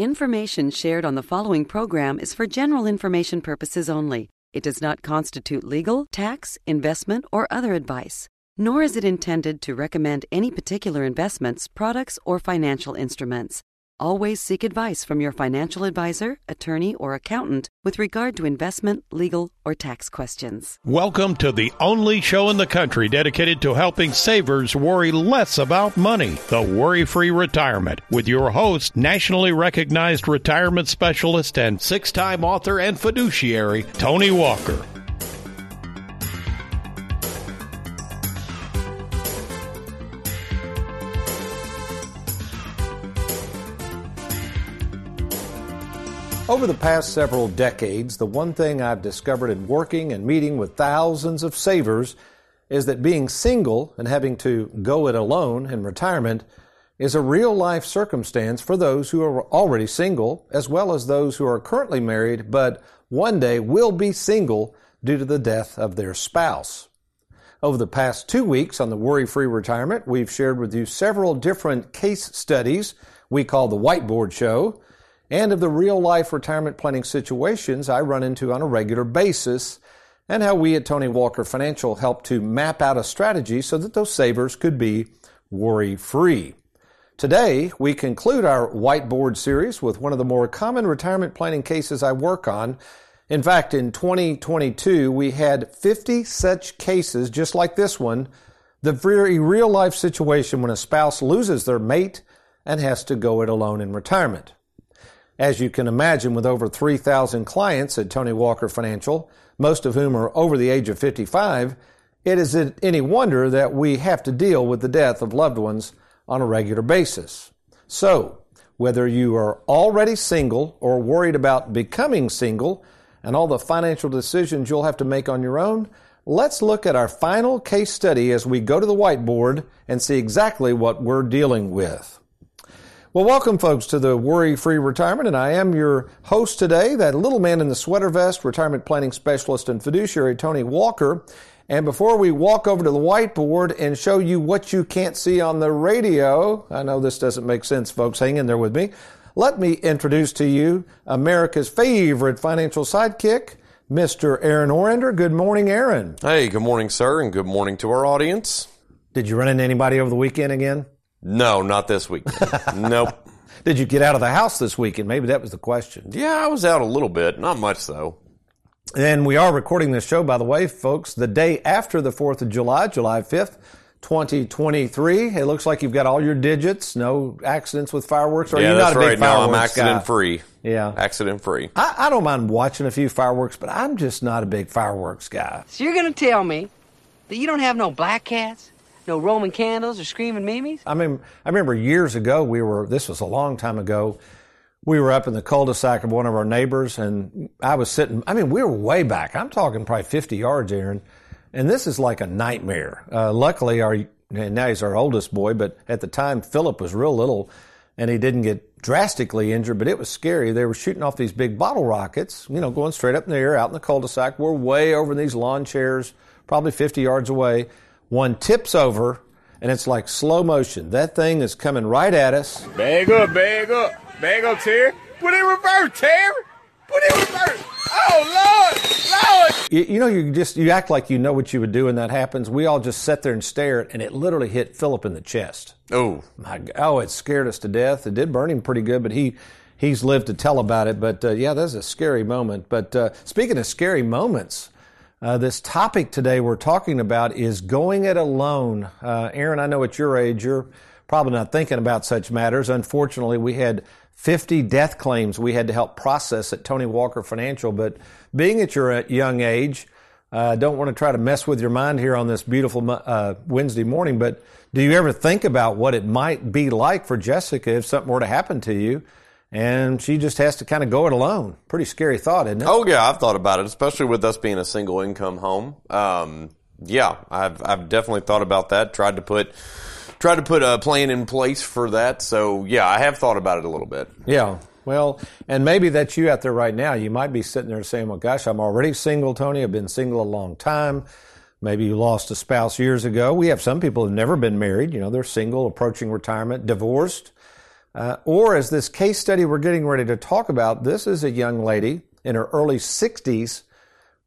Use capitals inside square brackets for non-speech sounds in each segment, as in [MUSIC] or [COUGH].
Information shared on the following program is for general information purposes only. It does not constitute legal, tax, investment, or other advice, nor is it intended to recommend any particular investments, products, or financial instruments. Always seek advice from your financial advisor, attorney, or accountant with regard to investment, legal, or tax questions. Welcome to the only show in the country dedicated to helping savers worry less about money, the Worry Free Retirement, with your host, nationally recognized retirement specialist and six time author and fiduciary, Tony Walker. Over the past several decades, the one thing I've discovered in working and meeting with thousands of savers is that being single and having to go it alone in retirement is a real life circumstance for those who are already single, as well as those who are currently married but one day will be single due to the death of their spouse. Over the past two weeks on the Worry Free Retirement, we've shared with you several different case studies we call the Whiteboard Show and of the real life retirement planning situations I run into on a regular basis, and how we at Tony Walker Financial help to map out a strategy so that those savers could be worry free. Today, we conclude our whiteboard series with one of the more common retirement planning cases I work on. In fact, in 2022, we had 50 such cases just like this one, the very real life situation when a spouse loses their mate and has to go it alone in retirement. As you can imagine, with over 3,000 clients at Tony Walker Financial, most of whom are over the age of 55, it isn't any wonder that we have to deal with the death of loved ones on a regular basis. So, whether you are already single or worried about becoming single and all the financial decisions you'll have to make on your own, let's look at our final case study as we go to the whiteboard and see exactly what we're dealing with. Well, welcome, folks, to the Worry Free Retirement, and I am your host today, that little man in the sweater vest, retirement planning specialist and fiduciary, Tony Walker. And before we walk over to the whiteboard and show you what you can't see on the radio, I know this doesn't make sense, folks, hang in there with me. Let me introduce to you America's favorite financial sidekick, Mr. Aaron Orander. Good morning, Aaron. Hey, good morning, sir, and good morning to our audience. Did you run into anybody over the weekend again? No, not this week. [LAUGHS] nope. Did you get out of the house this weekend? Maybe that was the question. Yeah, I was out a little bit, not much though. And we are recording this show, by the way, folks, the day after the 4th of July, July 5th, 2023. It looks like you've got all your digits, no accidents with fireworks. Or yeah, you that's not a right. big No, fireworks I'm accident guy? free. Yeah. Accident free. I, I don't mind watching a few fireworks, but I'm just not a big fireworks guy. So you're gonna tell me that you don't have no black cats, no Roman candles or screaming mimes? I mean, I remember years ago, we were, this was a long time ago, we were up in the cul-de-sac of one of our neighbors and I was sitting, I mean, we were way back. I'm talking probably 50 yards, Aaron. And this is like a nightmare. Uh, luckily, our, now he's our oldest boy, but at the time, Philip was real little and he didn't get drastically injured, but it was scary. They were shooting off these big bottle rockets, you know, going straight up in the air out in the cul-de-sac. We're way over these lawn chairs, probably 50 yards away. One tips over and it's like slow motion. That thing is coming right at us. Bag up, bag up, bag up, Terry. Put it in reverse, Terry. Put it in reverse. Oh Lord, Lord. You, you know, you just you act like you know what you would do when that happens. We all just sat there and stared, and it literally hit Philip in the chest. Oh, My, oh, it scared us to death. It did burn him pretty good, but he he's lived to tell about it. But uh, yeah, that's a scary moment. But uh, speaking of scary moments, uh, this topic today we're talking about is going it alone. Uh, Aaron, I know at your age you're probably not thinking about such matters. Unfortunately, we had 50 death claims we had to help process at Tony Walker Financial. But being at your uh, young age, I uh, don't want to try to mess with your mind here on this beautiful uh, Wednesday morning, but do you ever think about what it might be like for Jessica if something were to happen to you and she just has to kind of go it alone? Pretty scary thought, isn't it? oh yeah, I've thought about it, especially with us being a single income home. Um, yeah, I've I've definitely thought about that. Tried to put tried to put a plan in place for that. So yeah, I have thought about it a little bit. Yeah. Well, and maybe that's you out there right now. You might be sitting there saying, well, gosh, I'm already single, Tony. I've been single a long time. Maybe you lost a spouse years ago. We have some people who've never been married. You know, they're single, approaching retirement, divorced. Uh, or as this case study we're getting ready to talk about, this is a young lady in her early 60s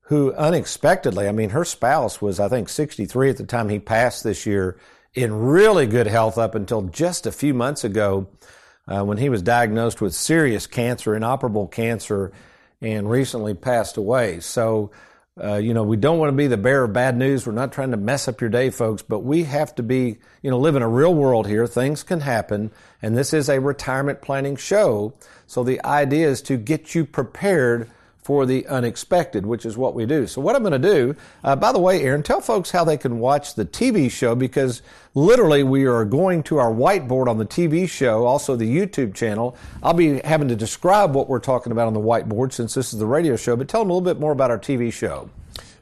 who unexpectedly, I mean, her spouse was, I think, 63 at the time he passed this year in really good health up until just a few months ago uh, when he was diagnosed with serious cancer, inoperable cancer, and recently passed away. So, uh, you know, we don't want to be the bearer of bad news. We're not trying to mess up your day, folks, but we have to be, you know, live in a real world here. Things can happen, and this is a retirement planning show. So the idea is to get you prepared for the unexpected, which is what we do. So, what I'm going to do, uh, by the way, Aaron, tell folks how they can watch the TV show because literally we are going to our whiteboard on the TV show, also the YouTube channel. I'll be having to describe what we're talking about on the whiteboard since this is the radio show, but tell them a little bit more about our TV show.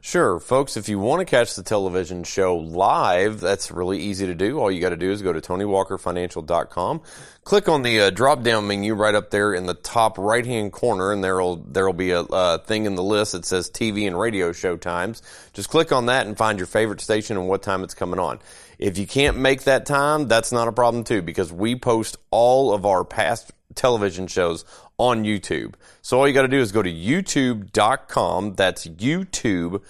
Sure, folks, if you want to catch the television show live, that's really easy to do. All you got to do is go to TonyWalkerFinancial.com, click on the uh, drop down menu right up there in the top right hand corner, and there'll there'll be a uh, thing in the list that says TV and radio show times. Just click on that and find your favorite station and what time it's coming on. If you can't make that time, that's not a problem too, because we post all of our past television shows on YouTube. So all you got to do is go to youtube.com. That's youtube.com.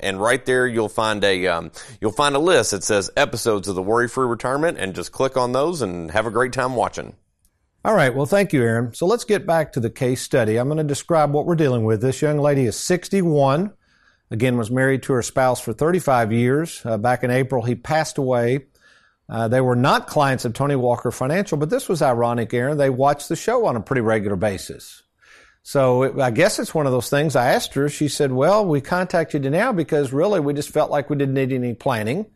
And right there you'll find a um, you'll find a list that says episodes of the Worry Free Retirement and just click on those and have a great time watching. All right, well thank you Aaron. So let's get back to the case study. I'm going to describe what we're dealing with. This young lady is 61. Again, was married to her spouse for 35 years. Uh, back in April, he passed away. Uh, they were not clients of Tony Walker Financial, but this was ironic, Aaron. They watched the show on a pretty regular basis. So it, I guess it's one of those things. I asked her. She said, "Well, we contacted you now because really we just felt like we didn't need any planning."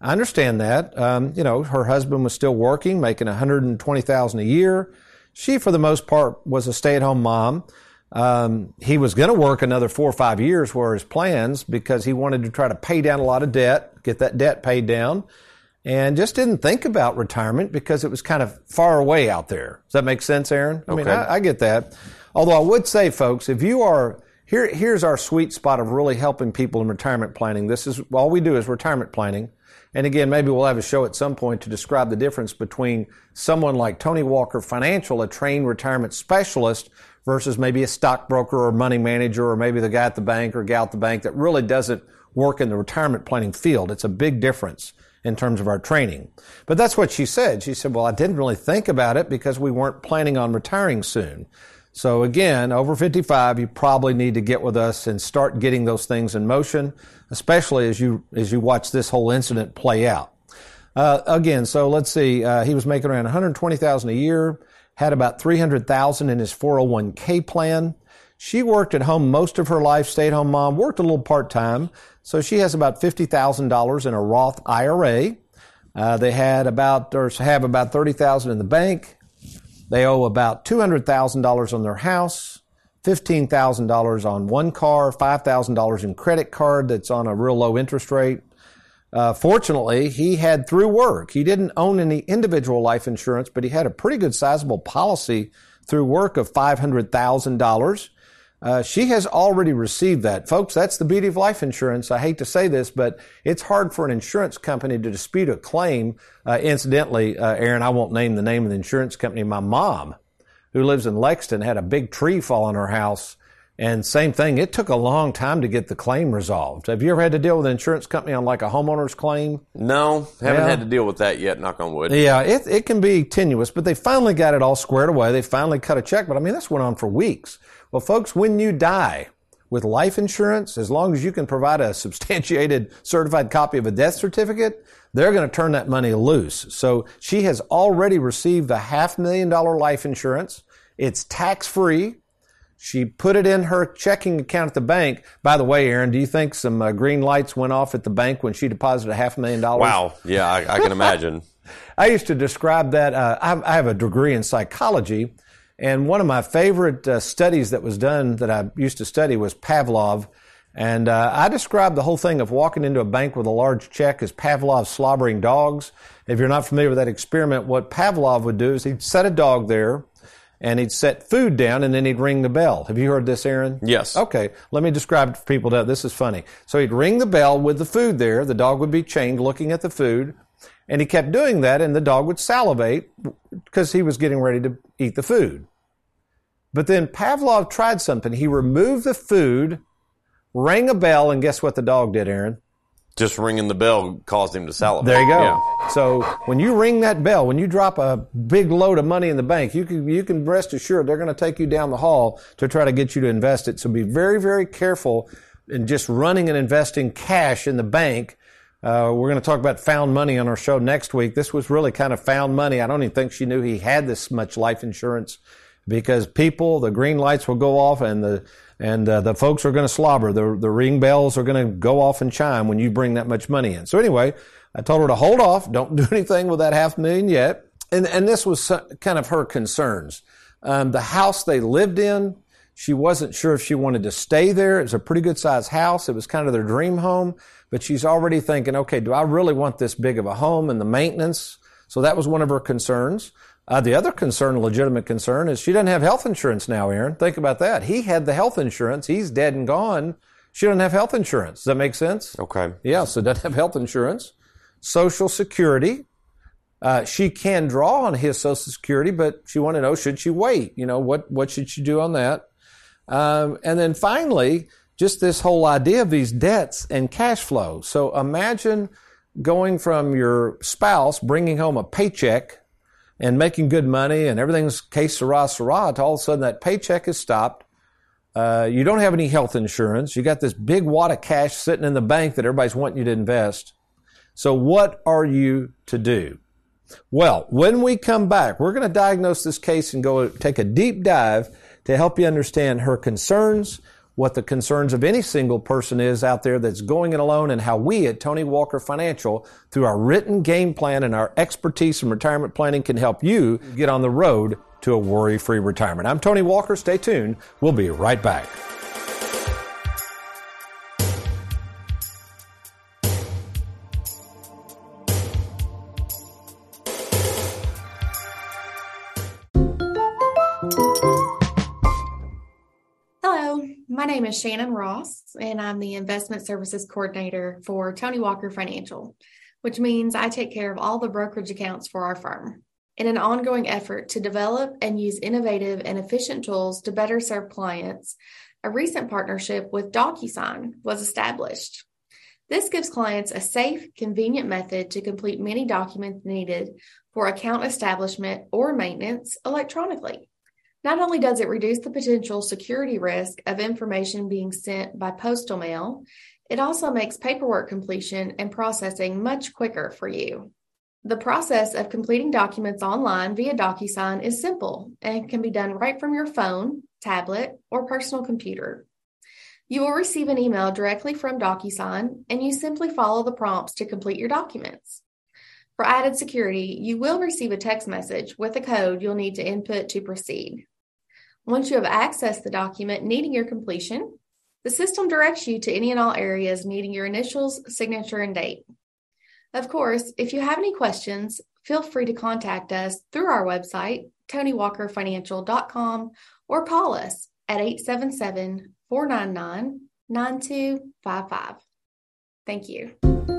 I understand that. Um, you know, her husband was still working, making one hundred and twenty thousand a year. She, for the most part, was a stay-at-home mom. Um, he was going to work another four or five years, were his plans, because he wanted to try to pay down a lot of debt, get that debt paid down and just didn't think about retirement because it was kind of far away out there. Does that make sense, Aaron? I okay. mean, I, I, get that. Although I would say, folks, if you are here, here's our sweet spot of really helping people in retirement planning. This is all we do is retirement planning. And again, maybe we'll have a show at some point to describe the difference between someone like Tony Walker Financial, a trained retirement specialist, versus maybe a stockbroker or money manager, or maybe the guy at the bank or gal at the bank that really doesn't work in the retirement planning field. It's a big difference in terms of our training. But that's what she said. She said, well, I didn't really think about it because we weren't planning on retiring soon. So again, over 55, you probably need to get with us and start getting those things in motion, especially as you, as you watch this whole incident play out. Uh, again, so let's see, uh, he was making around 120,000 a year, had about 300,000 in his 401k plan. She worked at home most of her life, stayed home mom, worked a little part time. So she has about $50,000 in a Roth IRA. Uh, they had about, or have about 30,000 in the bank. They owe about $200,000 on their house, $15,000 on one car, $5,000 in credit card that's on a real low interest rate. Uh, fortunately, he had through work. He didn't own any individual life insurance, but he had a pretty good sizable policy through work of $500,000. Uh, she has already received that. Folks, that's the beauty of life insurance. I hate to say this, but it's hard for an insurance company to dispute a claim. Uh, incidentally, uh, Aaron, I won't name the name of the insurance company. My mom, who lives in Lexington, had a big tree fall on her house. And same thing, it took a long time to get the claim resolved. Have you ever had to deal with an insurance company on like a homeowner's claim? No, haven't yeah. had to deal with that yet, knock on wood. Yeah, it, it can be tenuous, but they finally got it all squared away. They finally cut a check, but I mean, this went on for weeks. Well, folks, when you die with life insurance, as long as you can provide a substantiated certified copy of a death certificate, they're going to turn that money loose. So she has already received a half million dollar life insurance. It's tax free. She put it in her checking account at the bank. By the way, Aaron, do you think some uh, green lights went off at the bank when she deposited a half million dollars? Wow. Yeah, I, I can imagine. [LAUGHS] I used to describe that. Uh, I have a degree in psychology, and one of my favorite uh, studies that was done that I used to study was Pavlov. And uh, I described the whole thing of walking into a bank with a large check as Pavlov's slobbering dogs. If you're not familiar with that experiment, what Pavlov would do is he'd set a dog there and he'd set food down and then he'd ring the bell. Have you heard this, Aaron? Yes. Okay. Let me describe it for people. This is funny. So he'd ring the bell with the food there. The dog would be chained looking at the food. And he kept doing that, and the dog would salivate because he was getting ready to eat the food. But then Pavlov tried something. He removed the food, rang a bell, and guess what the dog did, Aaron? Just ringing the bell caused him to salivate. There you go. Yeah. So when you ring that bell, when you drop a big load of money in the bank, you can you can rest assured they're going to take you down the hall to try to get you to invest it. So be very very careful in just running and investing cash in the bank. Uh, we're going to talk about found money on our show next week. This was really kind of found money. I don't even think she knew he had this much life insurance because people, the green lights will go off and the and uh, the folks are going to slobber. The the ring bells are going to go off and chime when you bring that much money in. So anyway, I told her to hold off, don't do [LAUGHS] anything with that half million yet. And and this was kind of her concerns. Um, the house they lived in, she wasn't sure if she wanted to stay there. It was a pretty good sized house. It was kind of their dream home, but she's already thinking, okay, do I really want this big of a home and the maintenance? So that was one of her concerns. Uh, the other concern, a legitimate concern, is she doesn't have health insurance now, Aaron. Think about that. He had the health insurance. He's dead and gone. She doesn't have health insurance. Does that make sense? Okay. Yeah, so doesn't have health insurance. Social Security. Uh, she can draw on his Social Security, but she wanted to know should she wait? You know what what should she do on that? Um, and then finally, just this whole idea of these debts and cash flow. So imagine going from your spouse bringing home a paycheck and making good money and everything's case sera to all of a sudden that paycheck is stopped. Uh, you don't have any health insurance. You got this big wad of cash sitting in the bank that everybody's wanting you to invest. So what are you to do? Well, when we come back, we're going to diagnose this case and go take a deep dive to help you understand her concerns, what the concerns of any single person is out there that's going it alone and how we at Tony Walker Financial, through our written game plan and our expertise in retirement planning can help you get on the road to a worry-free retirement. I'm Tony Walker. Stay tuned. We'll be right back. Name is Shannon Ross, and I'm the Investment Services Coordinator for Tony Walker Financial, which means I take care of all the brokerage accounts for our firm. In an ongoing effort to develop and use innovative and efficient tools to better serve clients, a recent partnership with DocuSign was established. This gives clients a safe, convenient method to complete many documents needed for account establishment or maintenance electronically. Not only does it reduce the potential security risk of information being sent by postal mail, it also makes paperwork completion and processing much quicker for you. The process of completing documents online via DocuSign is simple and can be done right from your phone, tablet, or personal computer. You will receive an email directly from DocuSign, and you simply follow the prompts to complete your documents. For added security, you will receive a text message with a code you'll need to input to proceed. Once you have accessed the document needing your completion, the system directs you to any and all areas needing your initials, signature, and date. Of course, if you have any questions, feel free to contact us through our website, TonyWalkerFinancial.com, or call us at 877 499 9255. Thank you.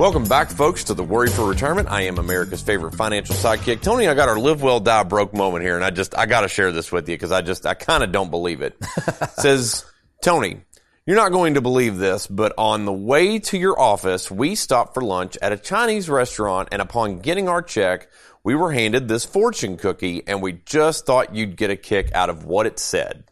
Welcome back, folks, to the Worry Free Retirement. I am America's favorite financial sidekick. Tony, I got our live well, die broke moment here, and I just, I got to share this with you because I just, I kind of don't believe it. it. [LAUGHS] Says, Tony, you're not going to believe this, but on the way to your office, we stopped for lunch at a Chinese restaurant, and upon getting our check, we were handed this fortune cookie, and we just thought you'd get a kick out of what it said.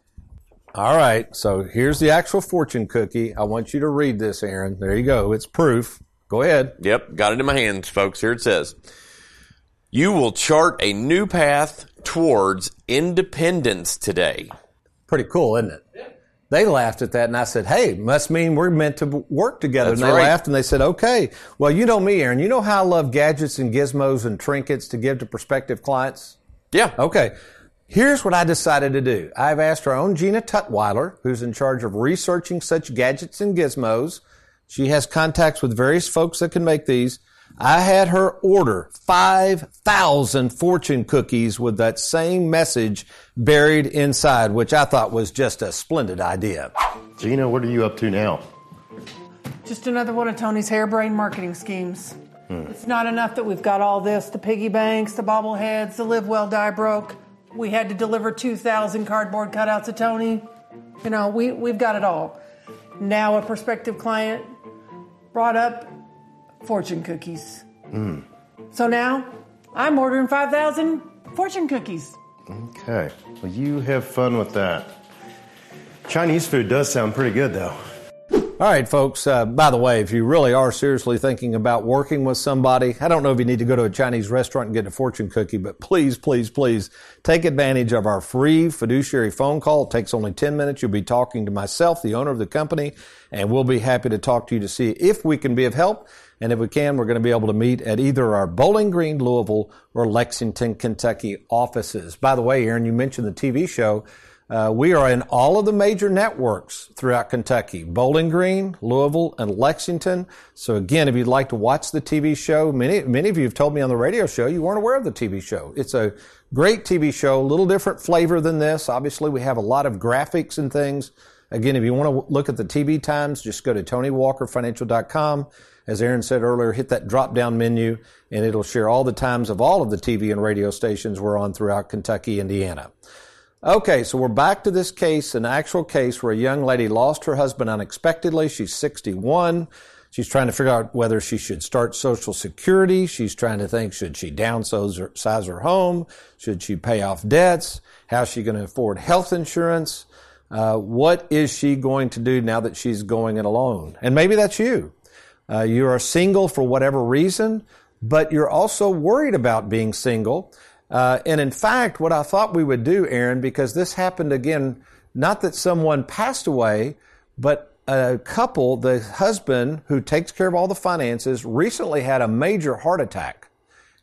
All right, so here's the actual fortune cookie. I want you to read this, Aaron. There you go. It's proof. Go ahead. Yep, got it in my hands, folks. Here it says. You will chart a new path towards independence today. Pretty cool, isn't it? Yeah. They laughed at that and I said, Hey, must mean we're meant to work together. That's and they right. laughed and they said, Okay. Well, you know me, Aaron. You know how I love gadgets and gizmos and trinkets to give to prospective clients? Yeah. Okay. Here's what I decided to do. I've asked our own Gina Tutwiler, who's in charge of researching such gadgets and gizmos. She has contacts with various folks that can make these. I had her order 5,000 fortune cookies with that same message buried inside, which I thought was just a splendid idea. Gina, what are you up to now? Just another one of Tony's harebrained marketing schemes. Hmm. It's not enough that we've got all this the piggy banks, the bobbleheads, the live well, die broke. We had to deliver 2,000 cardboard cutouts of Tony. You know, we, we've got it all. Now, a prospective client brought up fortune cookies. Mm. So now I'm ordering 5,000 fortune cookies. Okay. Well, you have fun with that. Chinese food does sound pretty good, though. All right, folks. Uh, by the way, if you really are seriously thinking about working with somebody, I don't know if you need to go to a Chinese restaurant and get a fortune cookie, but please, please, please take advantage of our free fiduciary phone call. It takes only 10 minutes. You'll be talking to myself, the owner of the company, and we'll be happy to talk to you to see if we can be of help. And if we can, we're going to be able to meet at either our Bowling Green, Louisville, or Lexington, Kentucky offices. By the way, Aaron, you mentioned the TV show. Uh, we are in all of the major networks throughout Kentucky, Bowling Green, Louisville, and Lexington. So again, if you'd like to watch the TV show, many, many of you have told me on the radio show you weren't aware of the TV show. It's a great TV show, a little different flavor than this. Obviously, we have a lot of graphics and things. Again, if you want to look at the TV times, just go to TonyWalkerFinancial.com. As Aaron said earlier, hit that drop down menu and it'll share all the times of all of the TV and radio stations we're on throughout Kentucky, Indiana. Okay, so we're back to this case, an actual case where a young lady lost her husband unexpectedly. She's 61. She's trying to figure out whether she should start Social Security. She's trying to think, should she downsize her, home? Should she pay off debts? How's she going to afford health insurance? Uh, what is she going to do now that she's going it alone? And maybe that's you. Uh, you are single for whatever reason, but you're also worried about being single. Uh, and in fact, what I thought we would do, Aaron, because this happened again, not that someone passed away, but a couple, the husband who takes care of all the finances, recently had a major heart attack,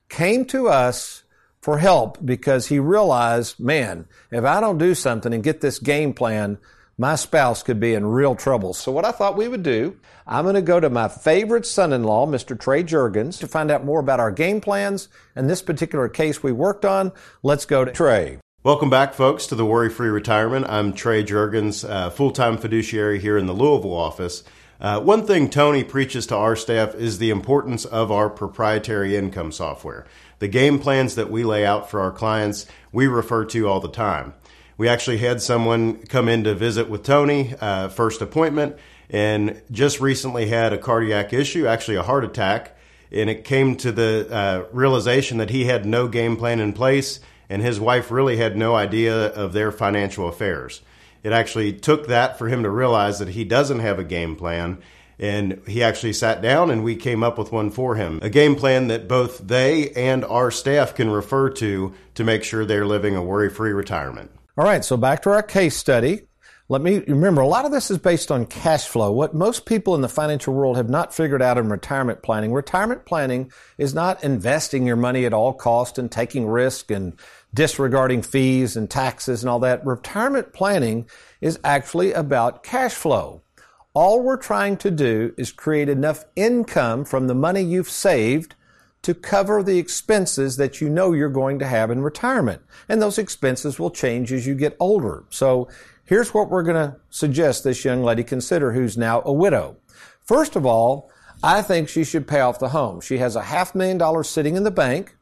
came to us for help because he realized, man, if I don't do something and get this game plan, my spouse could be in real trouble. So what I thought we would do, I'm going to go to my favorite son-in-law, Mr. Trey Jurgens, to find out more about our game plans and this particular case we worked on. Let's go to Trey. Welcome back, folks, to the Worry Free Retirement. I'm Trey Jurgens, uh, full-time fiduciary here in the Louisville office. Uh, one thing Tony preaches to our staff is the importance of our proprietary income software. The game plans that we lay out for our clients, we refer to all the time. We actually had someone come in to visit with Tony, uh, first appointment, and just recently had a cardiac issue, actually a heart attack. And it came to the uh, realization that he had no game plan in place, and his wife really had no idea of their financial affairs. It actually took that for him to realize that he doesn't have a game plan. And he actually sat down and we came up with one for him. A game plan that both they and our staff can refer to to make sure they're living a worry free retirement. All right, so back to our case study. Let me remember a lot of this is based on cash flow. What most people in the financial world have not figured out in retirement planning. Retirement planning is not investing your money at all cost and taking risk and disregarding fees and taxes and all that. Retirement planning is actually about cash flow. All we're trying to do is create enough income from the money you've saved to cover the expenses that you know you're going to have in retirement. And those expenses will change as you get older. So here's what we're going to suggest this young lady consider who's now a widow. First of all, I think she should pay off the home. She has a half million dollars sitting in the bank,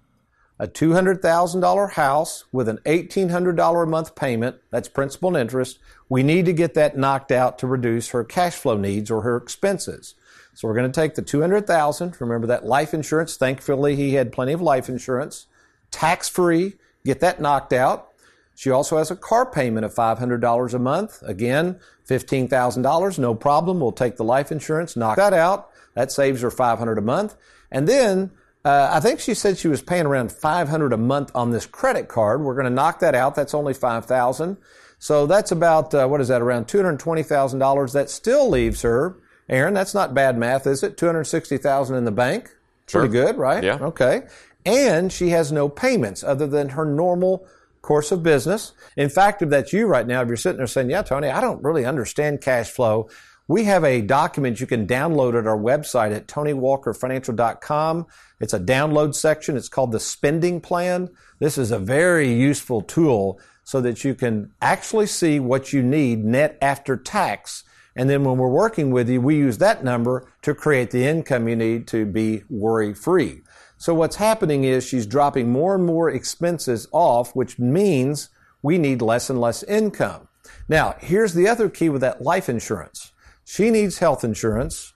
a $200,000 house with an $1,800 a month payment. That's principal and interest. We need to get that knocked out to reduce her cash flow needs or her expenses. So we're going to take the 200,000. Remember that life insurance. Thankfully, he had plenty of life insurance. Tax free. Get that knocked out. She also has a car payment of $500 a month. Again, $15,000. No problem. We'll take the life insurance, knock that out. That saves her 500 a month. And then uh, I think she said she was paying around 500 a month on this credit card. We're going to knock that out. That's only 5,000. So that's about uh, what is that? Around $220,000. That still leaves her Aaron, that's not bad math, is it? 260,000 in the bank. Sure. Pretty good, right? Yeah. Okay. And she has no payments other than her normal course of business. In fact, if that's you right now, if you're sitting there saying, yeah, Tony, I don't really understand cash flow. We have a document you can download at our website at TonyWalkerFinancial.com. It's a download section. It's called the Spending Plan. This is a very useful tool so that you can actually see what you need net after tax. And then when we're working with you, we use that number to create the income you need to be worry free. So what's happening is she's dropping more and more expenses off, which means we need less and less income. Now, here's the other key with that life insurance. She needs health insurance.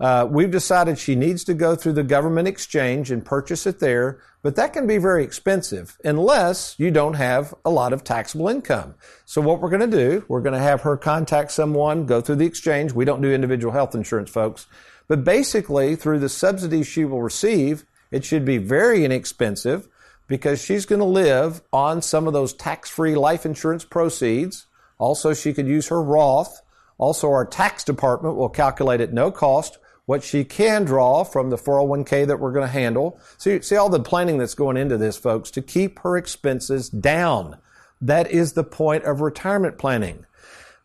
Uh, we've decided she needs to go through the government exchange and purchase it there, but that can be very expensive unless you don't have a lot of taxable income. So what we're going to do, we're going to have her contact someone, go through the exchange. We don't do individual health insurance, folks. But basically, through the subsidies she will receive, it should be very inexpensive because she's going to live on some of those tax-free life insurance proceeds. Also, she could use her Roth also, our tax department will calculate at no cost what she can draw from the 401k that we're going to handle. See, see all the planning that's going into this, folks, to keep her expenses down. That is the point of retirement planning.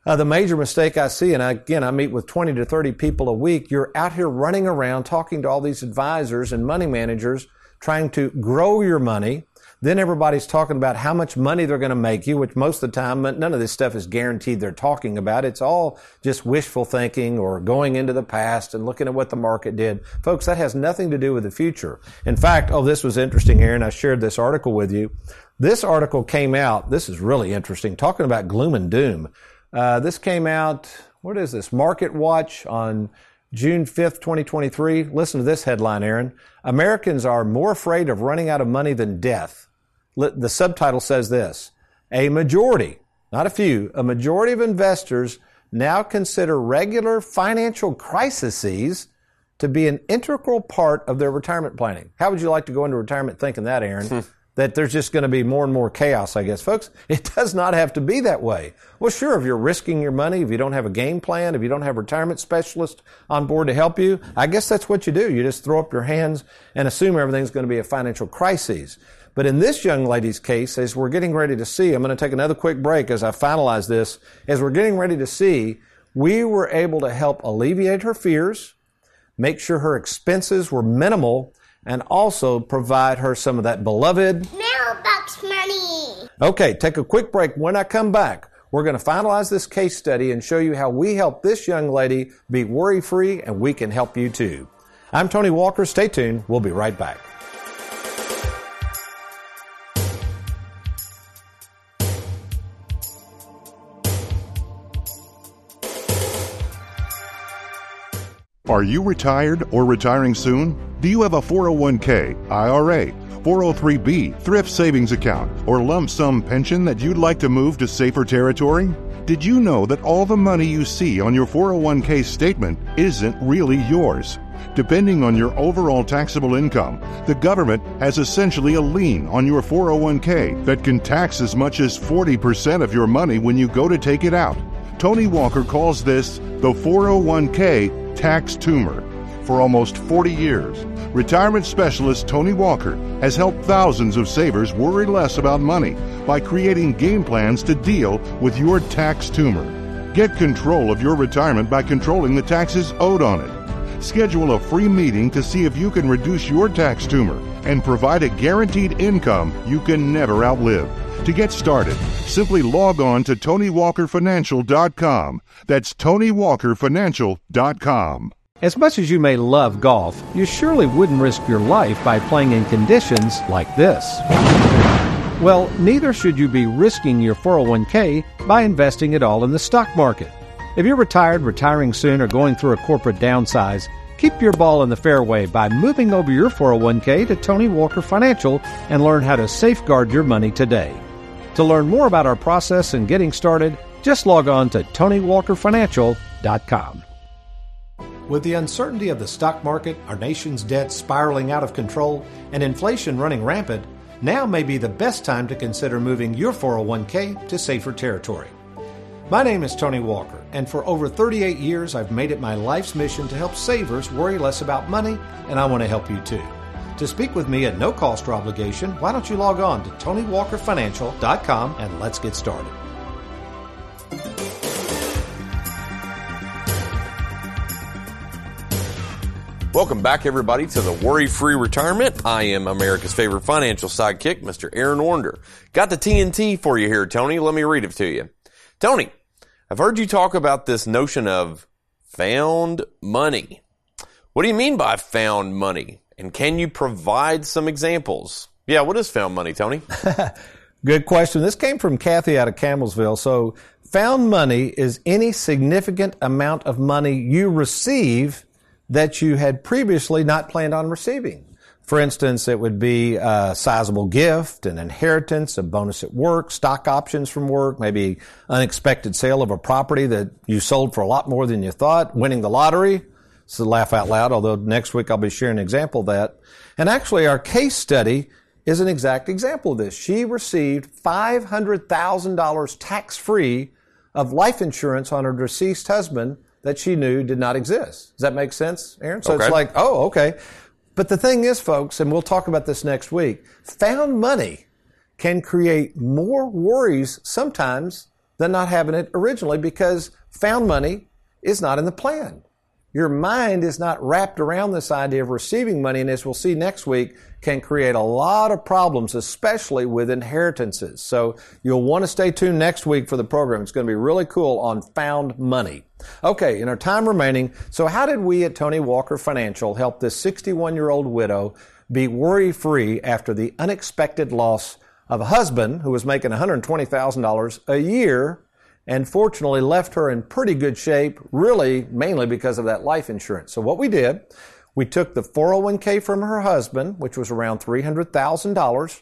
Uh, the major mistake I see, and I, again, I meet with 20 to 30 people a week, you're out here running around talking to all these advisors and money managers trying to grow your money then everybody's talking about how much money they're going to make you, which most of the time, none of this stuff is guaranteed they're talking about. It's all just wishful thinking or going into the past and looking at what the market did. Folks, that has nothing to do with the future. In fact, oh, this was interesting, Aaron. I shared this article with you. This article came out. This is really interesting, talking about gloom and doom. Uh, this came out, what is this? Market Watch on June 5th, 2023. Listen to this headline, Aaron. Americans are more afraid of running out of money than death the subtitle says this A majority, not a few, a majority of investors now consider regular financial crises to be an integral part of their retirement planning. How would you like to go into retirement thinking that, Aaron? Hmm. that there's just going to be more and more chaos, I guess. Folks, it does not have to be that way. Well, sure, if you're risking your money, if you don't have a game plan, if you don't have a retirement specialist on board to help you, I guess that's what you do. You just throw up your hands and assume everything's going to be a financial crisis. But in this young lady's case, as we're getting ready to see, I'm going to take another quick break as I finalize this. As we're getting ready to see, we were able to help alleviate her fears, make sure her expenses were minimal, and also provide her some of that beloved mailbox money. Okay, take a quick break. When I come back, we're going to finalize this case study and show you how we help this young lady be worry free, and we can help you too. I'm Tony Walker. Stay tuned. We'll be right back. Are you retired or retiring soon? Do you have a 401k, IRA, 403b, thrift savings account, or lump sum pension that you'd like to move to safer territory? Did you know that all the money you see on your 401k statement isn't really yours? Depending on your overall taxable income, the government has essentially a lien on your 401k that can tax as much as 40% of your money when you go to take it out. Tony Walker calls this the 401k tax tumor. For almost 40 years, retirement specialist Tony Walker has helped thousands of savers worry less about money by creating game plans to deal with your tax tumor. Get control of your retirement by controlling the taxes owed on it. Schedule a free meeting to see if you can reduce your tax tumor and provide a guaranteed income you can never outlive. To get started, simply log on to TonyWalkerFinancial.com. That's TonyWalkerFinancial.com. As much as you may love golf, you surely wouldn't risk your life by playing in conditions like this. Well, neither should you be risking your 401k by investing it all in the stock market. If you're retired, retiring soon, or going through a corporate downsize, keep your ball in the fairway by moving over your 401k to Tony Walker Financial and learn how to safeguard your money today. To learn more about our process and getting started, just log on to TonyWalkerFinancial.com. With the uncertainty of the stock market, our nation's debt spiraling out of control, and inflation running rampant, now may be the best time to consider moving your 401k to safer territory. My name is Tony Walker, and for over 38 years, I've made it my life's mission to help savers worry less about money, and I want to help you too. To speak with me at no cost or obligation, why don't you log on to TonyWalkerFinancial.com and let's get started. Welcome back, everybody, to the Worry Free Retirement. I am America's favorite financial sidekick, Mr. Aaron Warner. Got the TNT for you here, Tony. Let me read it to you. Tony, I've heard you talk about this notion of found money. What do you mean by found money? And can you provide some examples? Yeah, what is found money, Tony? [LAUGHS] Good question. This came from Kathy out of Campbellsville. So, found money is any significant amount of money you receive that you had previously not planned on receiving. For instance, it would be a sizable gift, an inheritance, a bonus at work, stock options from work, maybe unexpected sale of a property that you sold for a lot more than you thought, winning the lottery. So laugh out loud, although next week I'll be sharing an example of that. And actually our case study is an exact example of this. She received $500,000 tax free of life insurance on her deceased husband that she knew did not exist. Does that make sense, Aaron? So Okay. it's like, oh, okay. But the thing is, folks, and we'll talk about this next week, found money can create more worries sometimes than not having it originally because found money is not in the plan. Your mind is not wrapped around this idea of receiving money, and as we'll see next week, can create a lot of problems, especially with inheritances. So you'll want to stay tuned next week for the program. It's going to be really cool on found money. Okay, in our time remaining, so how did we at Tony Walker Financial help this 61 year old widow be worry free after the unexpected loss of a husband who was making $120,000 a year and fortunately left her in pretty good shape, really mainly because of that life insurance. So what we did, we took the 401k from her husband, which was around $300,000.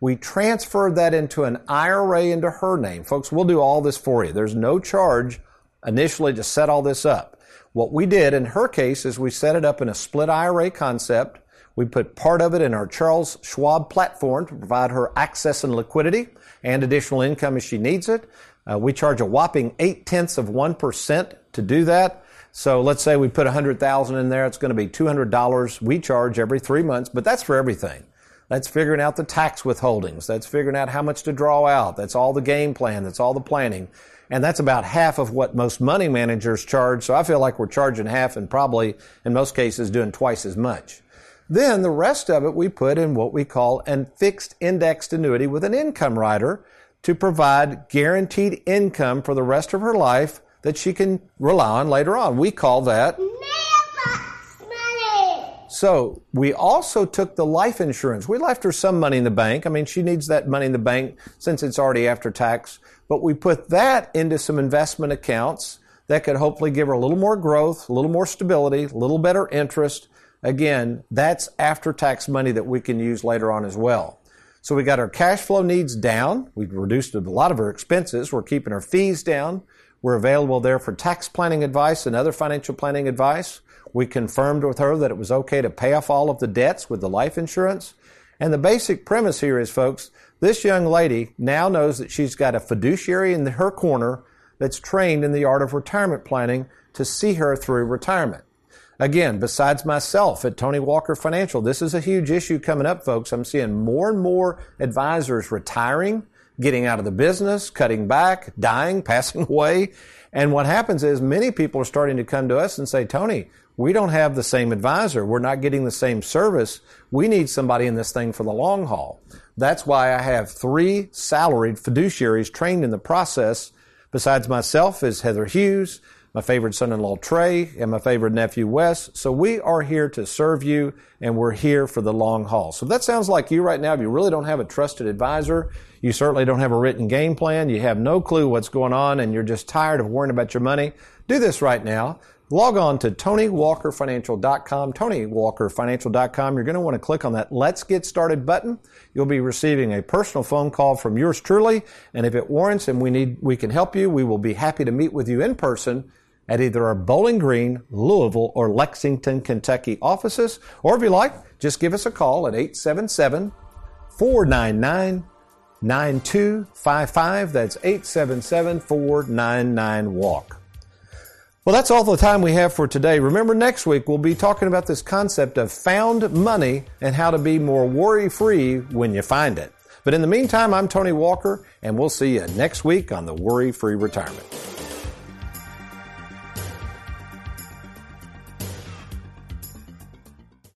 We transferred that into an IRA into her name. Folks, we'll do all this for you. There's no charge initially to set all this up. What we did in her case is we set it up in a split IRA concept. We put part of it in our Charles Schwab platform to provide her access and liquidity and additional income as she needs it. Uh, we charge a whopping eight tenths of one percent to do that. So let's say we put a hundred thousand in there, it's going to be two hundred dollars. We charge every three months, but that's for everything. That's figuring out the tax withholdings. That's figuring out how much to draw out. That's all the game plan. That's all the planning. And that's about half of what most money managers charge. So I feel like we're charging half and probably in most cases doing twice as much. Then the rest of it we put in what we call an fixed indexed annuity with an income rider to provide guaranteed income for the rest of her life that she can rely on later on. We call that mailbox money. so we also took the life insurance. We left her some money in the bank. I mean, she needs that money in the bank since it's already after tax, but we put that into some investment accounts that could hopefully give her a little more growth, a little more stability, a little better interest. Again, that's after tax money that we can use later on as well. So we got our cash flow needs down. We've reduced a lot of her expenses. We're keeping our fees down. We're available there for tax planning advice and other financial planning advice. We confirmed with her that it was okay to pay off all of the debts with the life insurance. And the basic premise here is, folks, this young lady now knows that she's got a fiduciary in her corner that's trained in the art of retirement planning to see her through retirement. Again, besides myself at Tony Walker Financial, this is a huge issue coming up, folks. I'm seeing more and more advisors retiring, getting out of the business, cutting back, dying, [LAUGHS] passing away. And what happens is many people are starting to come to us and say, Tony, we don't have the same advisor. We're not getting the same service. We need somebody in this thing for the long haul. That's why I have three salaried fiduciaries trained in the process. Besides myself is Heather Hughes, my favorite son-in-law Trey, and my favorite nephew Wes. So we are here to serve you and we're here for the long haul. So that sounds like you right now. If you really don't have a trusted advisor, you certainly don't have a written game plan, you have no clue what's going on and you're just tired of worrying about your money, do this right now. Log on to TonyWalkerFinancial.com, TonyWalkerFinancial.com. You're going to want to click on that Let's Get Started button. You'll be receiving a personal phone call from yours truly. And if it warrants and we need, we can help you, we will be happy to meet with you in person at either our Bowling Green, Louisville, or Lexington, Kentucky offices. Or if you like, just give us a call at 877 499 9255. That's 877 499 WALK. Well, that's all the time we have for today. Remember, next week we'll be talking about this concept of found money and how to be more worry free when you find it. But in the meantime, I'm Tony Walker, and we'll see you next week on the Worry Free Retirement.